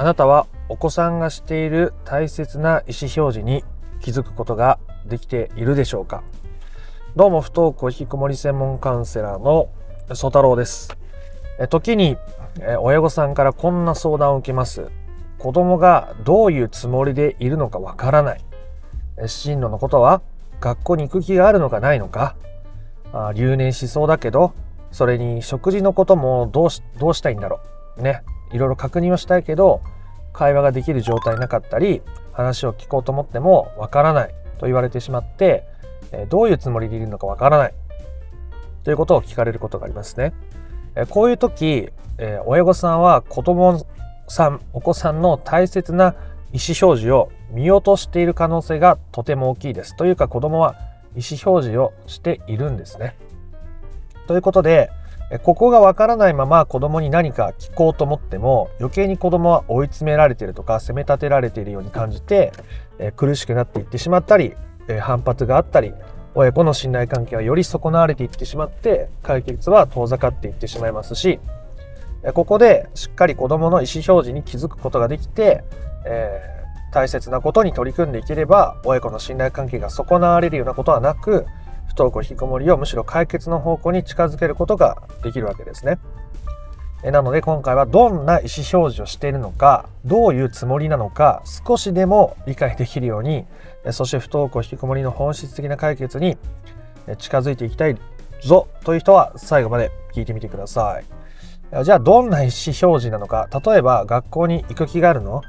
あなたはお子さんがしている大切な意思表示に気づくことができているでしょうか？どうも不登校引きこもり専門カウンセラーの曽太郎です。時に親御さんからこんな相談を受けます。子供がどういうつもりでいるのかわからない。進路のことは学校に行く気があるのかないのか。あ留年しそうだけどそれに食事のこともどうしどうしたいんだろう。ね。いろいろ確認はしたいけど会話ができる状態なかったり話を聞こうと思ってもわからないと言われてしまってどういうつもりでいるのかわからないということを聞かれることがありますね。こういう時親御さんは子供さんお子さんの大切な意思表示を見落としている可能性がとても大きいです。というか子供は意思表示をしているんですね。ということでここがわからないまま子供に何か聞こうと思っても余計に子供は追い詰められているとか責め立てられているように感じて、苦しくなっていってしまったり、反発があったり親子の信頼関係はより損なわれていってしまって解決は遠ざかっていってしまいますしここでしっかり子供の意思表示に気づくことができて、えー、大切なことに取り組んでいければ親子の信頼関係が損なわれるようなことはなく不登校引きこもりをむしろ解決の方向に近づけることができるわけですね。なので今回はどんな意思表示をしているのかどういうつもりなのか少しでも理解できるようにそして不登校引きこもりの本質的な解決に近づいていきたいぞという人は最後まで聞いてみてください。じゃあどんな意思表示なのか例えば学校に行く気があるの？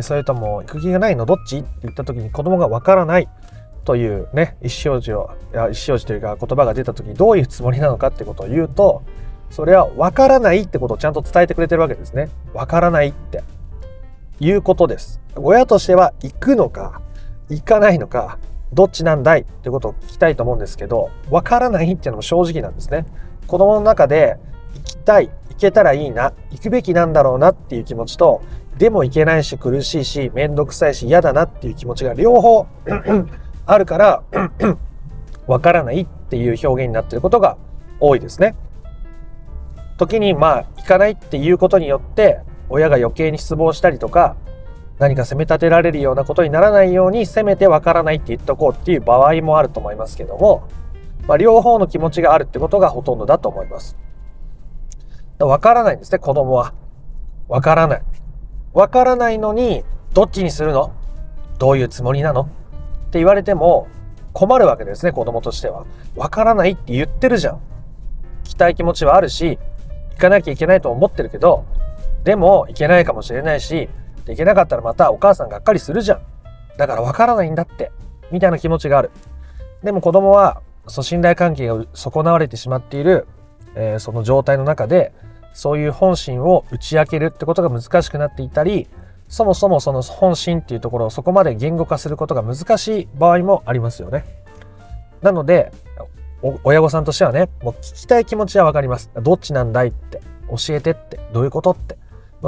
それとも行く気がないの？どっち？って言った時に子供がわからないというね意思表示を意思表示というか言葉が出た時にどういうつもりなのかってことを言うとそれは分からないってことをちゃんと伝えてくれてるわけですね。分からないっていうことです。親としては行くのか行かないのかどっちなんだいってことを聞きたいと思うんですけど分からないっていうのも正直なんですね。子供の中で行きたい行けたらいいな行くべきなんだろうなっていう気持ちとでも行けないし苦しいし面倒くさいし嫌だなっていう気持ちが両方あるから わからないっていう表現になっていることが多いですね。時にまあ行かないっていうことによって親が余計に失望したりとか何か責め立てられるようなことにならないようにせめてわからないって言っとこうっていう場合もあると思いますけども、まあ、両方の気持ちがあるってことがほとんどだと思います。わからないんですね、子供は。わからない。わからないのに、どっちにするの？どういうつもりなの？って言われても困るわけですね子供としては。わからないって言ってるじゃん。聞きたい気持ちはあるし行かなきゃいけないと思ってるけどでも行けないかもしれないし行けなかったらまたお母さんがっかりするじゃん。だからわからないんだってみたいな気持ちがある。でも子供はそ信頼関係が損なわれてしまっている、えー、その状態の中でそういう本心を打ち明けるってことが難しくなっていたりそもそもその本心っていうところをそこまで言語化することが難しい場合もありますよね。なので親御さんとしてはねもう聞きたい気持ちは分かります。どっちなんだいって教えてってどういうことって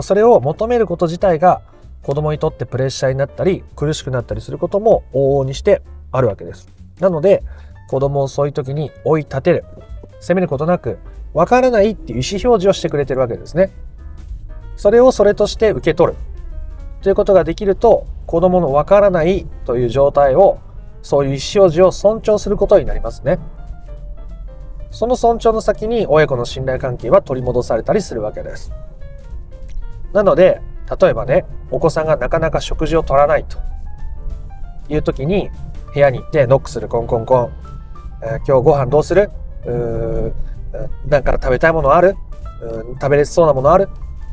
それを求めること自体が子供にとってプレッシャーになったり苦しくなったりすることも往々にしてあるわけです。なので子供をそういう時に追い立てる責めることなく分からないっていう意思表示をしてくれてるわけですね。それをそれとして受け取るということができると子供のわからないという状態をそういう意思表示を尊重することになりますね。その尊重の先に親子の信頼関係は取り戻されたりするわけです。なので例えばねお子さんがなかなか食事を取らないという時に部屋に行ってノックするコンコンコン、えー、今日ご飯どうする？うーなんか食べたいものある？食べれそうなものある？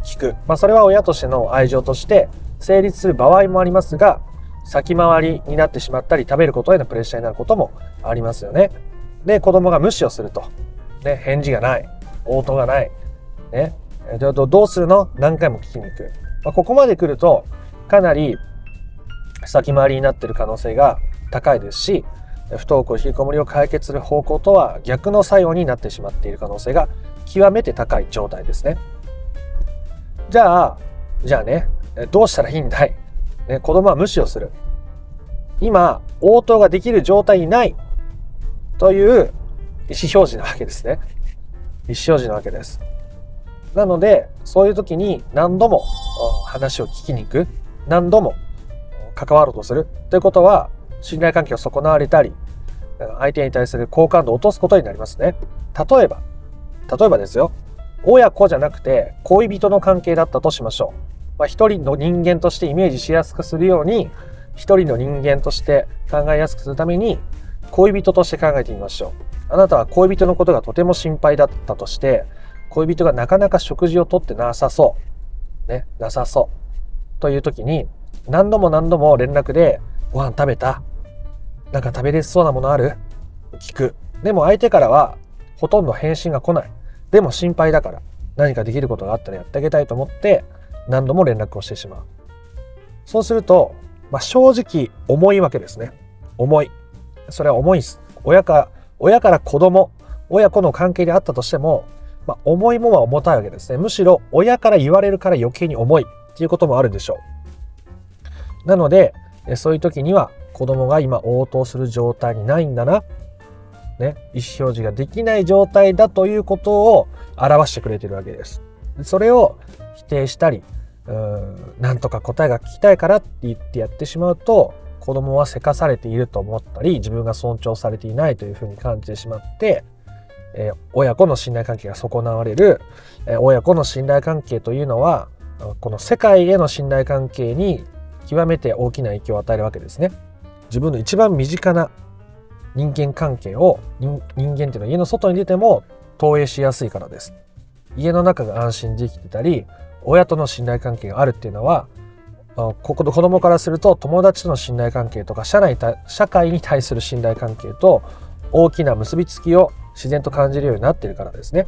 聞く、まあ、それは親としての愛情として成立する場合もありますが先回りになってしまったり食べることへのプレッシャーになることもありますよね。で子供が無視をすると、ね、返事がない。応答がない、ね、どうするの？何回も聞きに行く、まあ、ここまで来るとかなり先回りになってる可能性が高いですし不登校引きこもりを解決する方向とは逆の作用になってしまっている可能性が極めて高い状態ですね。じゃあじゃあねどうしたらいいんだい、ね、子供は無視をする。今、応答ができる状態にないという意思表示なわけですね。意思表示なわけです。なので、そういう時に何度も話を聞きに行く何度も関わろうとするということは信頼関係を損なわれたり相手に対する好感度を落とすことになりますね例えば例えばですよ親子じゃなくて恋人の関係だったとしましょう、まあ、一人の人間としてイメージしやすくするように一人の人間として考えやすくするために恋人として考えてみましょう。あなたは恋人のことがとても心配だったとして恋人がなかなか食事をとってなさそう。ねなさそう。という時に何度も何度も連絡でご飯食べた？なんか食べれそうなものある？聞く。でも相手からはほとんど返信が来ない。でも心配だから何かできることがあったらやってあげたいと思って何度も連絡をしてしまう。そうすると、まあ、正直重いわけですね。重い。それは重いです。親か親から子供親子の関係であったとしても、まあ、重いものは重たいわけですね。むしろ親から言われるから余計に重いっていうこともあるでしょう。なのでそういう時には子供が今応答する状態にないんだなね、意思表示ができない状態だということを表してくれてるわけです。それを否定したり、うんなんとか答えが聞きたいからって言ってやってしまうと子供はせかされていると思ったり自分が尊重されていないというふうに感じてしまって、えー、親子の信頼関係が損なわれる、えー、親子の信頼関係というのはこの世界への信頼関係に極めて大きな影響を与えるわけですね。自分の一番身近な人間関係を人間っていうのは家の外に出ても投影しやすいからです。家の中が安心できてたり親との信頼関係があるっていうのはここ子供からすると友達との信頼関係とか社内社会に対する信頼関係と大きな結びつきを自然と感じるようになってるからですね。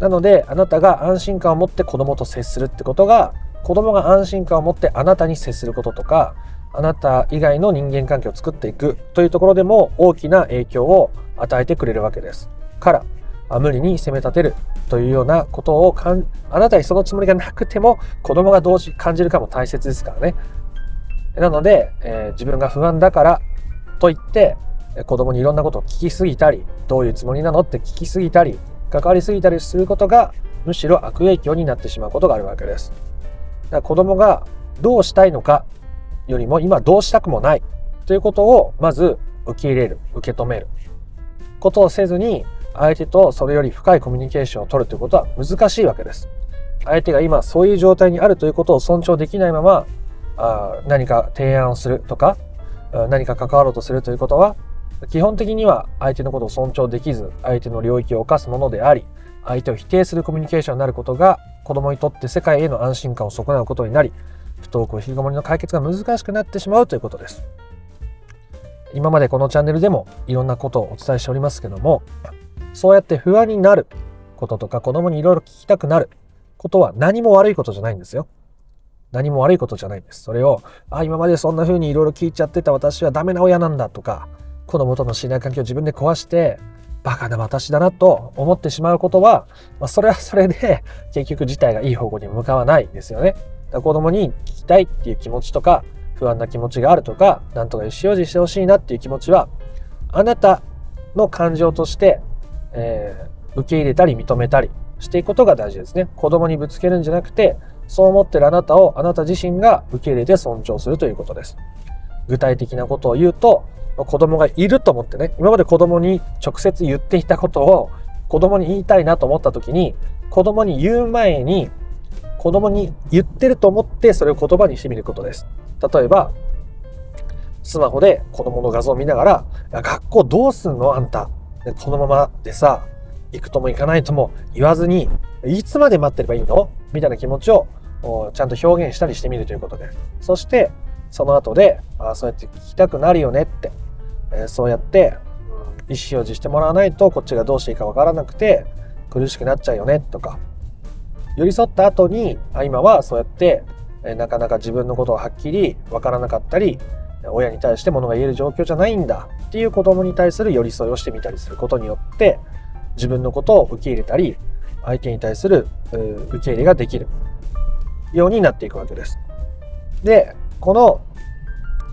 なのであなたが安心感を持って子供と接するってことが子供が安心感を持ってあなたに接することとかあなた以外の人間関係を作っていくというところでも大きな影響を与えてくれるわけです。から無理に責め立てるというようなことをかんあなたにそのつもりがなくても子供がどう感じるかも大切ですからね。なので、えー、自分が不安だからと言って子供にいろんなことを聞きすぎたりどういうつもりなのって聞きすぎたり関わりすぎたりすることがむしろ悪影響になってしまうことがあるわけです。だから子供がどうしたいのかよりも今どうしたくもないということをまず受け入れる受け止めることをせずに相手とそれより深いコミュニケーションを取るということは難しいわけです。相手が今そういう状態にあるということを尊重できないままあ何か提案をするとか何か関わろうとするということは基本的には相手のことを尊重できず相手の領域を犯すものであり相手を否定するコミュニケーションになることが子供にとって世界への安心感を損なうことになり不登校引きこもりの解決が難しくなってしまうということです。今までこのチャンネルでもいろんなことをお伝えしておりますけども、そうやって不安になることとか子供にいろいろ聞きたくなることは何も悪いことじゃないんですよ。何も悪いことじゃないんです。それを、あ、今までそんな風にいろいろ聞いちゃってた私はダメな親なんだとか、子供との信頼関係を自分で壊して、バカな私だなと思ってしまうことは、まあ、それはそれで結局事態がいい方向に向かわないですよね。子供に聞きたいっていう気持ちとか不安な気持ちがあるとかなんとか意思表示してほしいなっていう気持ちはあなたの感情として、えー、受け入れたり認めたりしていくことが大事ですね。子供にぶつけるんじゃなくてそう思ってるあなたをあなた自身が受け入れて尊重するということです。具体的なことを言うと子供がいると思ってね今まで子供に直接言っていたことを子供に言いたいなと思った時に子供に言う前に子供に言ってると思ってそれを言葉にしてみることです。例えば、スマホで子供の画像を見ながら、学校どうすんの？あんた。このままでさ、行くとも行かないとも言わずに、いつまで待ってればいいの？みたいな気持ちをちゃんと表現したりしてみるということで。そして、その後で、あそうやって聞きたくなるよねって、え、そうやって、意思表示してもらわないとこっちがどうしていいかわからなくて苦しくなっちゃうよねとか、寄り添った後にあ今はそうやってなかなか自分のことをはっきり分からなかったり親に対してものが言える状況じゃないんだっていう子供に対する寄り添いをしてみたりすることによって自分のことを受け入れたり相手に対する受け入れができるようになっていくわけです。でこの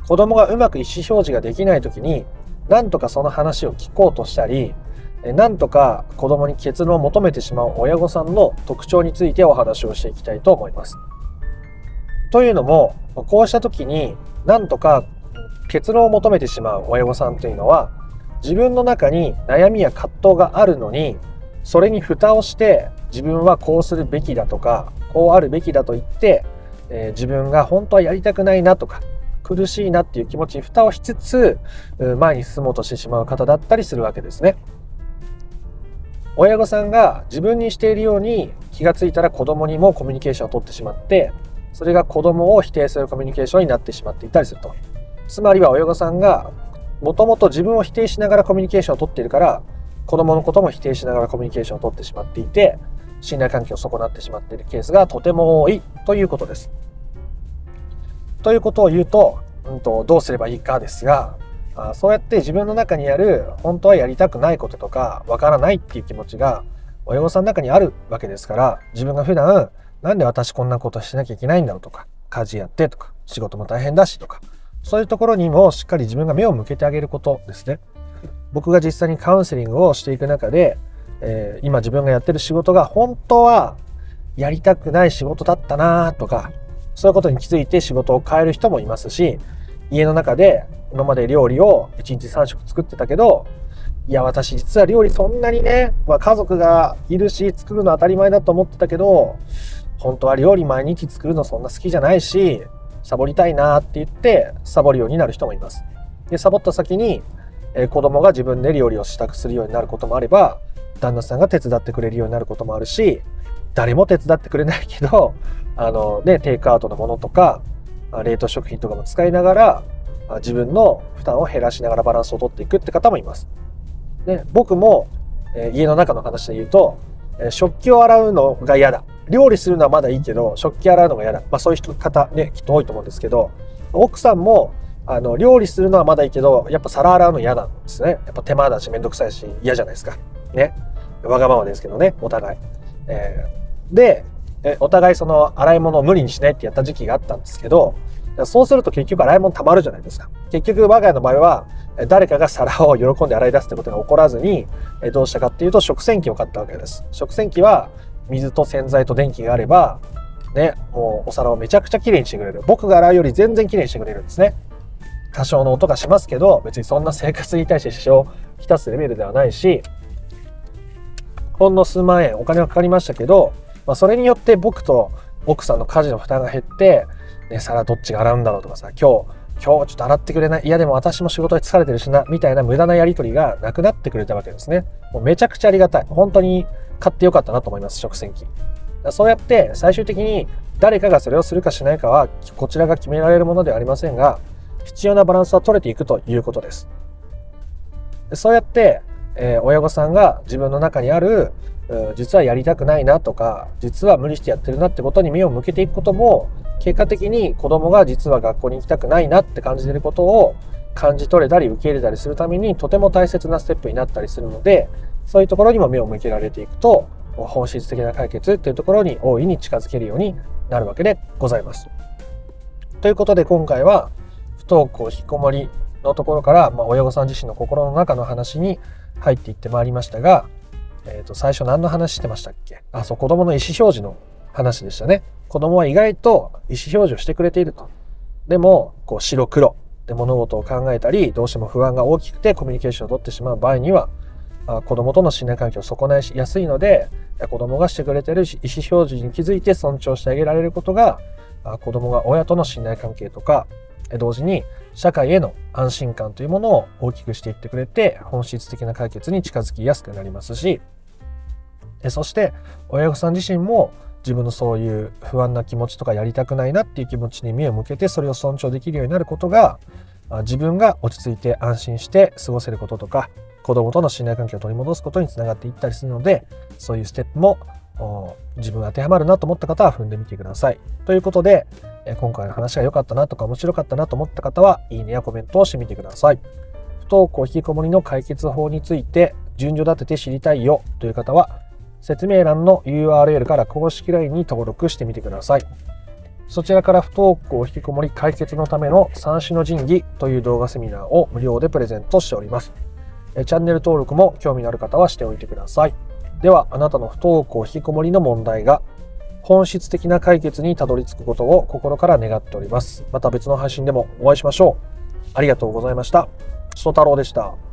子供がうまく意思表示ができない時になんとかその話を聞こうとしたりなんとか子供に結論を求めてしまう親御さんの特徴についてお話をしていきたいと思います。というのもこうした時になんとか結論を求めてしまう親御さんというのは自分の中に悩みや葛藤があるのにそれに蓋をして自分はこうするべきだとかこうあるべきだと言って、えー、自分が本当はやりたくないなとか苦しいなっていう気持ちに蓋をしつつ前に進もうとしてしまう方だったりするわけですね。親御さんが自分にしているように気がついたら子供にもコミュニケーションを取ってしまってそれが子供を否定するコミュニケーションになってしまっていたりすると。つまりは親御さんがもともと自分を否定しながらコミュニケーションを取っているから子供のことも否定しながらコミュニケーションを取ってしまっていて信頼関係を損なってしまっているケースがとても多いということです。ということを言うと,、うんと、どうすればいいかですがあそうやって自分の中にある本当はやりたくないこととかわからないっていう気持ちが親御さんの中にあるわけですから自分が普段なんで私こんなことしなきゃいけないんだろうとか家事やってとか仕事も大変だしとかそういうところにもしっかり自分が目を向けてあげることですね。僕が実際にカウンセリングをしていく中で、えー、今自分がやってる仕事が本当はやりたくない仕事だったなとかそういうことに気づいて仕事を変える人もいますし家の中で今まで料理を1日3食作ってたけどいや私実は料理そんなにね、まあ、家族がいるし作るの当たり前だと思ってたけど本当は料理毎日作るのそんな好きじゃないしサボりたいなって言ってサボるようになる人もいます。でサボった先に、えー、子供が自分で料理を支度するようになることもあれば旦那さんが手伝ってくれるようになることもあるし誰も手伝ってくれないけどあの、ね、テイクアウトのものとか冷凍食品とかも使いながら自分の負担を減らしながらバランスをとっていくって方もいます。で僕も、え、家の中の話で言うと、え、食器を洗うのが嫌だ。料理するのはまだいいけど食器洗うのが嫌だ、まあ、そういう人方ねきっと多いと思うんですけど奥さんもあの料理するのはまだいいけどやっぱ皿洗うの嫌なんですね。やっぱ手間だし面倒くさいし嫌じゃないですか。ね。わがままですけどねお互い、えー、でえお互いその洗い物を無理にしないってやった時期があったんですけどそうすると結局洗い物たまるじゃないですか。結局我が家の場合は誰かが皿を喜んで洗い出すってことが起こらずにどうしたかっていうと食洗機を買ったわけです。食洗機は水と洗剤と電気があればねもうお皿をめちゃくちゃきれいにしてくれる。僕が洗うより全然きれいにしてくれるんですね。多少の音がしますけど別にそんな生活に対して支障をきたすレベルではないしほんの数万円お金はかかりましたけど、まあ、それによって僕と奥さんの家事の負担が減って、ね、皿どっちが洗うんだろうとかさ今日今日ちょっと洗ってくれない。いやでも私も仕事で疲れてるしなみたいな無駄なやり取りがなくなってくれたわけですね。もうめちゃくちゃありがたい。本当に買ってよかったなと思います食洗機。そうやって最終的に誰かがそれをするかしないかはこちらが決められるものではありませんが必要なバランスは取れていくということです。そうやって、えー、親御さんが自分の中にある実はやりたくないなとか実は無理してやってるなってことに目を向けていくことも結果的に子供が実は学校に行きたくないなって感じてることを感じ取れたり受け入れたりするためにとても大切なステップになったりするのでそういうところにも目を向けられていくと本質的な解決というところに大いに近づけるようになるわけでございます。ということで今回は不登校引きこもりのところから、まあ、親御さん自身の心の中の話に入っていってまいりましたが、えー、と最初何の話してましたっけ？あそう子供の意思表示の話でしたね。子供は意外と意思表示をしてくれていると。でもこう白黒で物事を考えたりどうしても不安が大きくてコミュニケーションを取ってしまう場合にはあ子供との信頼関係を損ないしやすいので子供がしてくれてる意思表示に気づいて尊重してあげられることが子供が親との信頼関係とか同時に社会への安心感というものを大きくしていってくれて本質的な解決に近づきやすくなりますしそして親御さん自身も自分のそういう不安な気持ちとかやりたくないなっていう気持ちに目を向けてそれを尊重できるようになることが自分が落ち着いて安心して過ごせることとか子供との信頼関係を取り戻すことにつながっていったりするのでそういうステップも自分当てはまるなと思った方は踏んでみてください。ということで今回の話が良かったなとか面白かったなと思った方はいいねやコメントをしてみてください。不登校引きこもりの解決法について順序立てて知りたいよという方は説明欄の URL から公式 LINE に登録してみてください。そちらから不登校引きこもり解決のための三種の神器という動画セミナーを無料でプレゼントしております。チャンネル登録も興味のある方はしておいてください。では、あなたの不登校引きこもりの問題が本質的な解決にたどり着くことを心から願っております。また別の配信でもお会いしましょう。ありがとうございました。そ太郎でした。